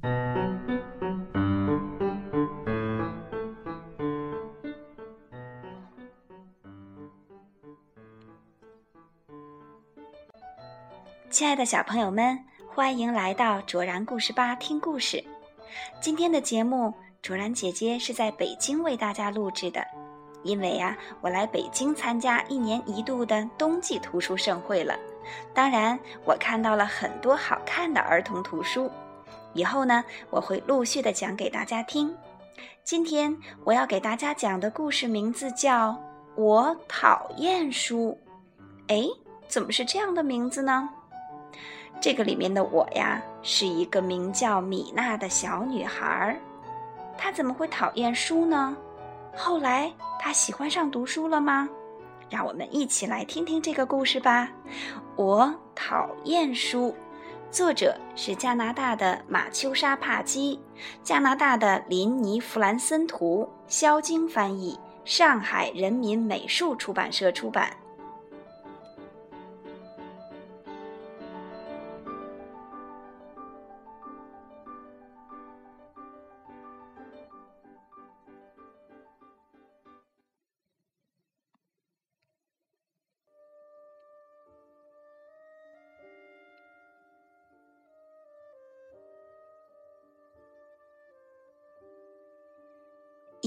亲爱的小朋友们，欢迎来到卓然故事吧听故事。今天的节目，卓然姐姐是在北京为大家录制的，因为呀，我来北京参加一年一度的冬季图书盛会了。当然，我看到了很多好看的儿童图书。以后呢，我会陆续的讲给大家听。今天我要给大家讲的故事名字叫《我讨厌书》。哎，怎么是这样的名字呢？这个里面的我呀，是一个名叫米娜的小女孩儿。她怎么会讨厌书呢？后来她喜欢上读书了吗？让我们一起来听听这个故事吧。我讨厌书，作者是加拿大的马秋莎帕基，加拿大的林尼弗兰森图，肖晶翻译，上海人民美术出版社出版。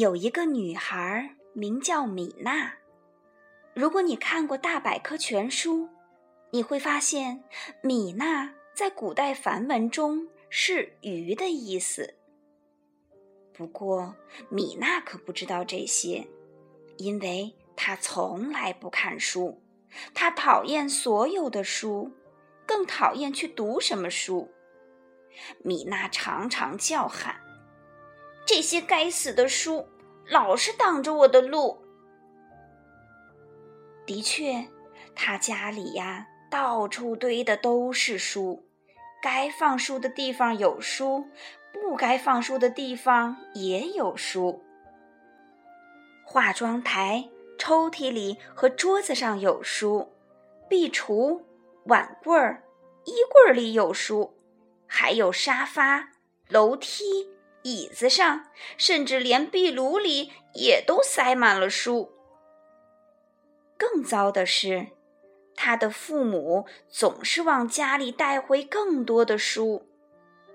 有一个女孩名叫米娜。如果你看过《大百科全书》，你会发现米娜在古代梵文中是“鱼”的意思。不过，米娜可不知道这些，因为她从来不看书，她讨厌所有的书，更讨厌去读什么书。米娜常常叫喊。这些该死的书老是挡着我的路。的确，他家里呀，到处堆的都是书，该放书的地方有书，不该放书的地方也有书。化妆台、抽屉里和桌子上有书，壁橱、碗柜儿、衣柜里有书，还有沙发、楼梯。椅子上，甚至连壁炉里也都塞满了书。更糟的是，他的父母总是往家里带回更多的书，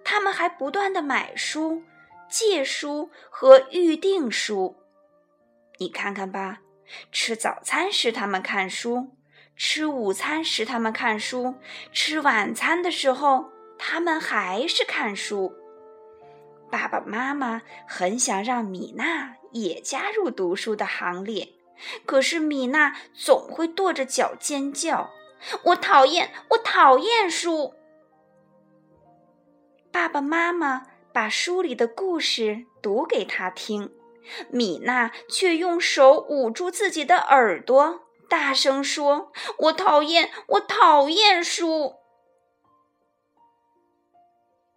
他们还不断的买书、借书和预订书。你看看吧，吃早餐时他们看书，吃午餐时他们看书，吃晚餐的时候他们还是看书。爸爸妈妈很想让米娜也加入读书的行列，可是米娜总会跺着脚尖叫：“我讨厌，我讨厌书！”爸爸妈妈把书里的故事读给她听，米娜却用手捂住自己的耳朵，大声说：“我讨厌，我讨厌书！”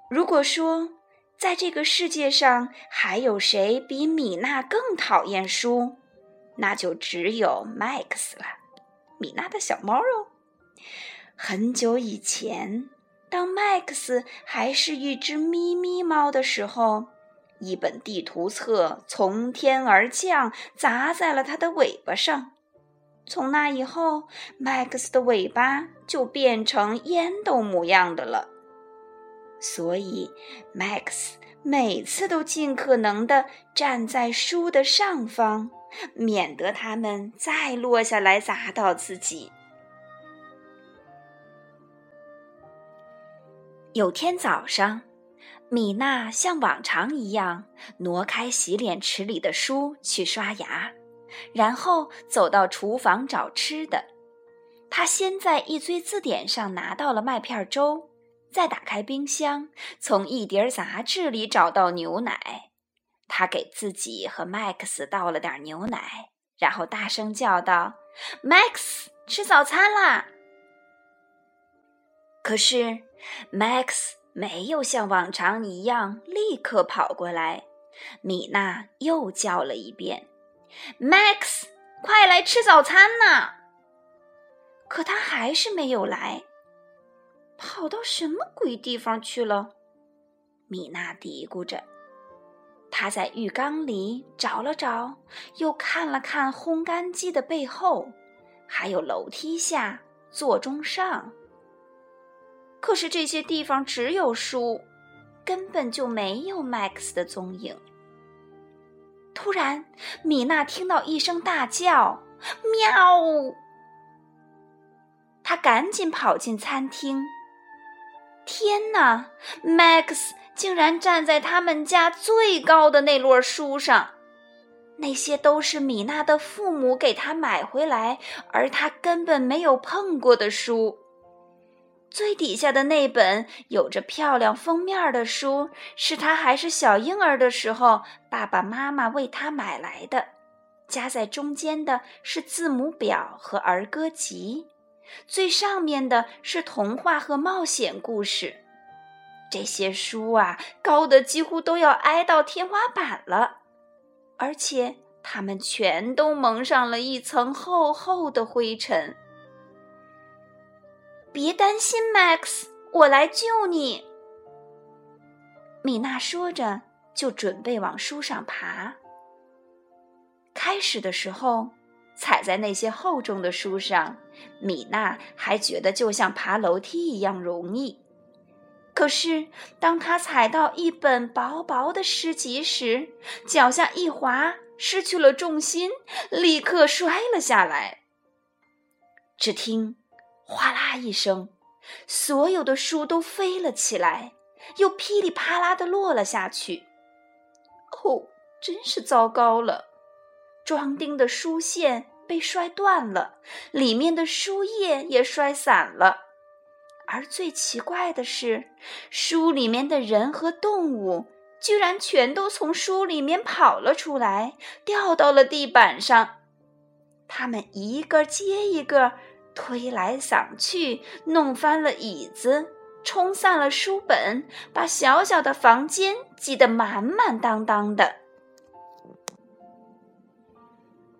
如果说，在这个世界上，还有谁比米娜更讨厌书？那就只有麦克斯了，米娜的小猫哦。很久以前，当麦克斯还是一只咪咪猫的时候，一本地图册从天而降，砸在了它的尾巴上。从那以后，麦克斯的尾巴就变成烟斗模样的了。所以，Max 每次都尽可能的站在书的上方，免得它们再落下来砸到自己。有天早上，米娜像往常一样挪开洗脸池里的书去刷牙，然后走到厨房找吃的。她先在一堆字典上拿到了麦片粥。再打开冰箱，从一叠杂志里找到牛奶。他给自己和 Max 倒了点牛奶，然后大声叫道：“Max，吃早餐啦！”可是 Max 没有像往常一样立刻跑过来。米娜又叫了一遍：“Max，快来吃早餐呐！”可他还是没有来。跑到什么鬼地方去了？米娜嘀咕着。她在浴缸里找了找，又看了看烘干机的背后，还有楼梯下、座钟上。可是这些地方只有书，根本就没有 Max 的踪影。突然，米娜听到一声大叫：“喵！”她赶紧跑进餐厅。天哪，Max！竟然站在他们家最高的那摞书上，那些都是米娜的父母给她买回来，而她根本没有碰过的书。最底下的那本有着漂亮封面的书，是她还是小婴儿的时候爸爸妈妈为她买来的。夹在中间的是字母表和儿歌集，最上面的是童话和冒险故事。这些书啊，高的几乎都要挨到天花板了，而且它们全都蒙上了一层厚厚的灰尘。别担心，Max，我来救你。米娜说着，就准备往书上爬。开始的时候，踩在那些厚重的书上，米娜还觉得就像爬楼梯一样容易。可是，当她踩到一本薄薄的诗集时，脚下一滑，失去了重心，立刻摔了下来。只听“哗啦”一声，所有的书都飞了起来，又噼里啪啦的落了下去。哦，真是糟糕了！装订的书线被摔断了，里面的书页也摔散了。而最奇怪的是，书里面的人和动物居然全都从书里面跑了出来，掉到了地板上。他们一个接一个推来搡去，弄翻了椅子，冲散了书本，把小小的房间挤得满满当当的。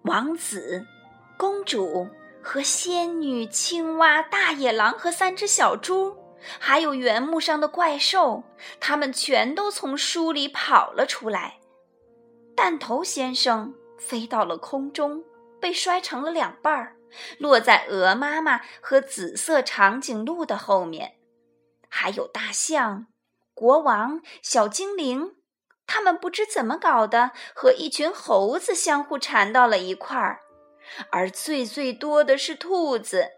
王子，公主。和仙女、青蛙、大野狼和三只小猪，还有原木上的怪兽，他们全都从书里跑了出来。弹头先生飞到了空中，被摔成了两半儿，落在鹅妈妈和紫色长颈鹿的后面。还有大象、国王、小精灵，他们不知怎么搞的，和一群猴子相互缠到了一块儿。而最最多的是兔子，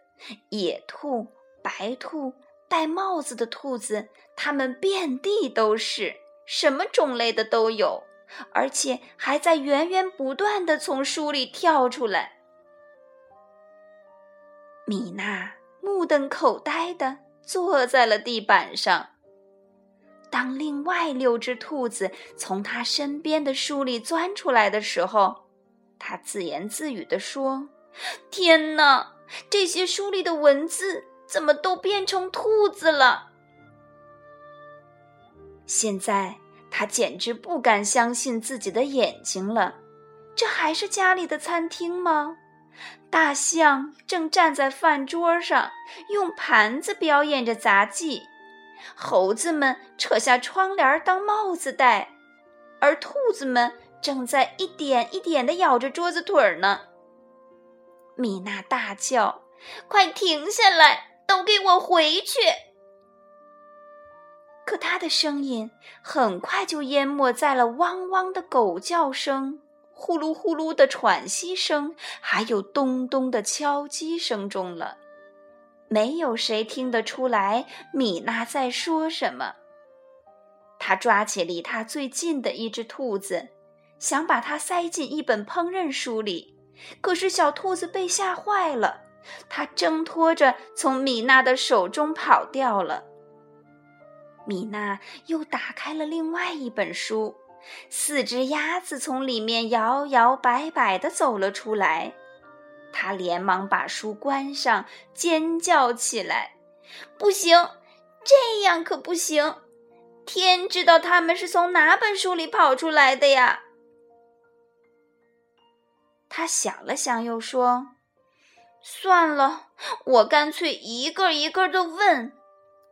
野兔、白兔、戴帽子的兔子，它们遍地都是，什么种类的都有，而且还在源源不断的从书里跳出来。米娜目瞪口呆的坐在了地板上。当另外六只兔子从他身边的书里钻出来的时候，他自言自语地说：“天哪，这些书里的文字怎么都变成兔子了？”现在他简直不敢相信自己的眼睛了。这还是家里的餐厅吗？大象正站在饭桌上，用盘子表演着杂技；猴子们扯下窗帘当帽子戴，而兔子们……正在一点一点地咬着桌子腿儿呢。米娜大叫：“快停下来！都给我回去！”可她的声音很快就淹没在了汪汪的狗叫声、呼噜呼噜的喘息声，还有咚咚的敲击声中了。没有谁听得出来米娜在说什么。他抓起离他最近的一只兔子。想把它塞进一本烹饪书里，可是小兔子被吓坏了，它挣脱着从米娜的手中跑掉了。米娜又打开了另外一本书，四只鸭子从里面摇摇摆摆地走了出来，她连忙把书关上，尖叫起来：“不行，这样可不行！天知道他们是从哪本书里跑出来的呀！”他想了想，又说：“算了，我干脆一个一个的问。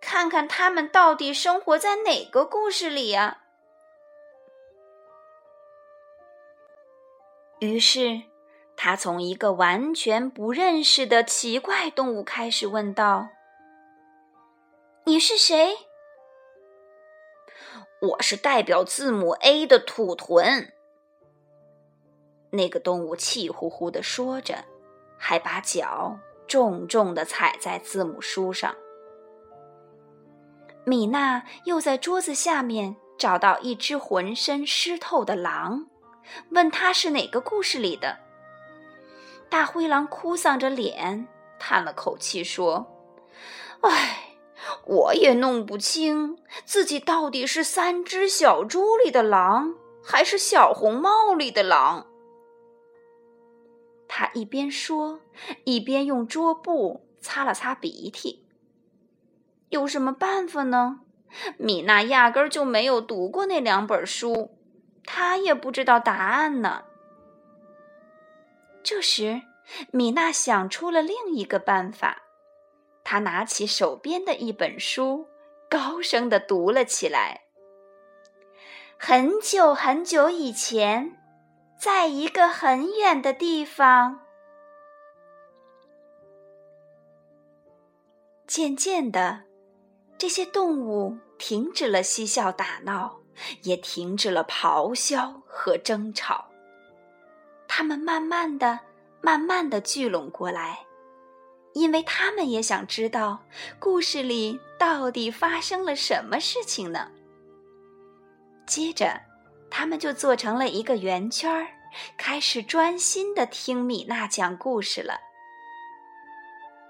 看看他们到底生活在哪个故事里呀？于是，他从一个完全不认识的奇怪动物开始问道：“你是谁？”“我是代表字母 A 的土豚。”那个动物气呼呼的说着，还把脚重重的踩在字母书上。米娜又在桌子下面找到一只浑身湿透的狼，问他是哪个故事里的。大灰狼哭丧着脸，叹了口气说：“唉，我也弄不清自己到底是三只小猪里的狼，还是小红帽里的狼。”他一边说，一边用桌布擦了擦鼻涕。有什么办法呢？米娜压根儿就没有读过那两本书，她也不知道答案呢。这时，米娜想出了另一个办法，她拿起手边的一本书，高声的读了起来。很久很久以前，在一个很远的地方，渐渐的。这些动物停止了嬉笑打闹，也停止了咆哮和争吵。它们慢慢的、慢慢的聚拢过来，因为它们也想知道故事里到底发生了什么事情呢。接着，他们就做成了一个圆圈儿，开始专心的听米娜讲故事了。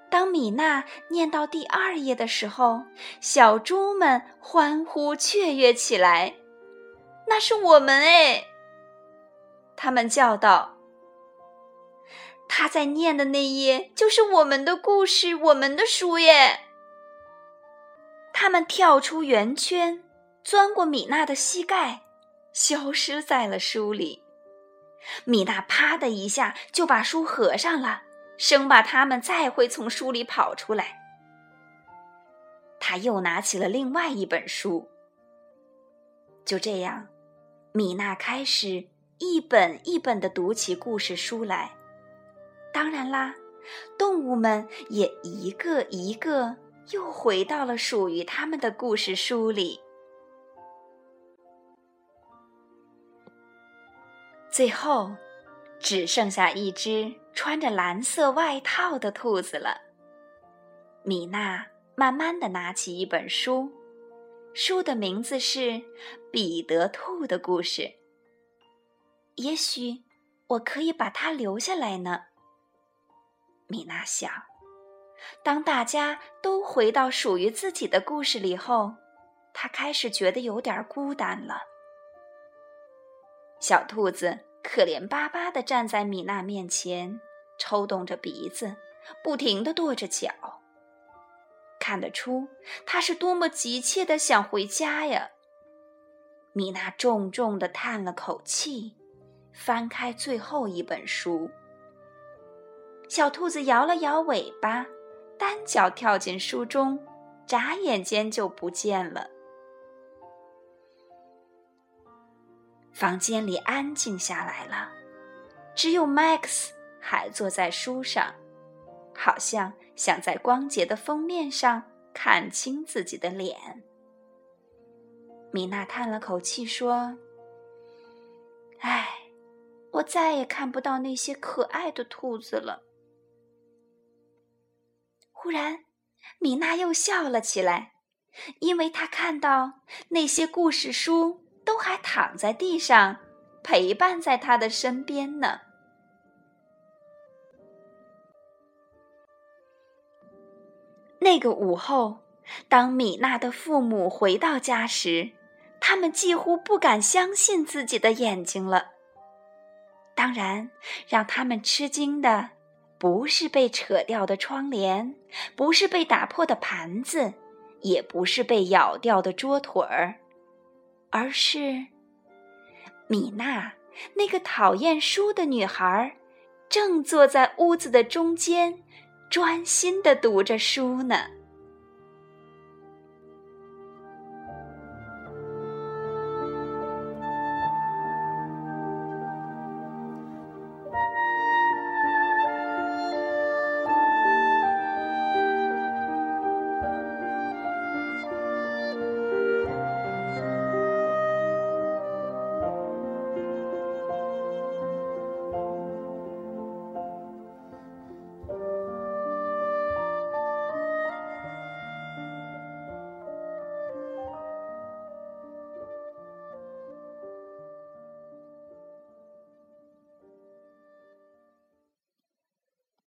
当米娜念到第二页的时候，小猪们欢呼雀跃起来。“那是我们哎！”他们叫道。“他在念的那页就是我们的故事，我们的书耶！”他们跳出圆圈，钻过米娜的膝盖，消失在了书里。米娜啪的一下就把书合上了。生怕他们再会从书里跑出来，他又拿起了另外一本书。就这样，米娜开始一本一本的读起故事书来。当然啦，动物们也一个一个又回到了属于他们的故事书里。最后，只剩下一只。穿着蓝色外套的兔子了。米娜慢慢的拿起一本书，书的名字是《彼得兔的故事》。也许我可以把它留下来呢。米娜想。当大家都回到属于自己的故事里后，她开始觉得有点孤单了。小兔子可怜巴巴的站在米娜面前。抽动着鼻子，不停地跺着脚。看得出他是多么急切的想回家呀！米娜重重地叹了口气，翻开最后一本书。小兔子摇了摇尾巴，单脚跳进书中，眨眼间就不见了。房间里安静下来了，只有 Max。还坐在书上，好像想在光洁的封面上看清自己的脸。米娜叹了口气说：“唉，我再也看不到那些可爱的兔子了。”忽然，米娜又笑了起来，因为她看到那些故事书都还躺在地上，陪伴在他的身边呢。那个午后，当米娜的父母回到家时，他们几乎不敢相信自己的眼睛了。当然，让他们吃惊的不是被扯掉的窗帘，不是被打破的盘子，也不是被咬掉的桌腿儿，而是米娜那个讨厌书的女孩，正坐在屋子的中间。专心地读着书呢。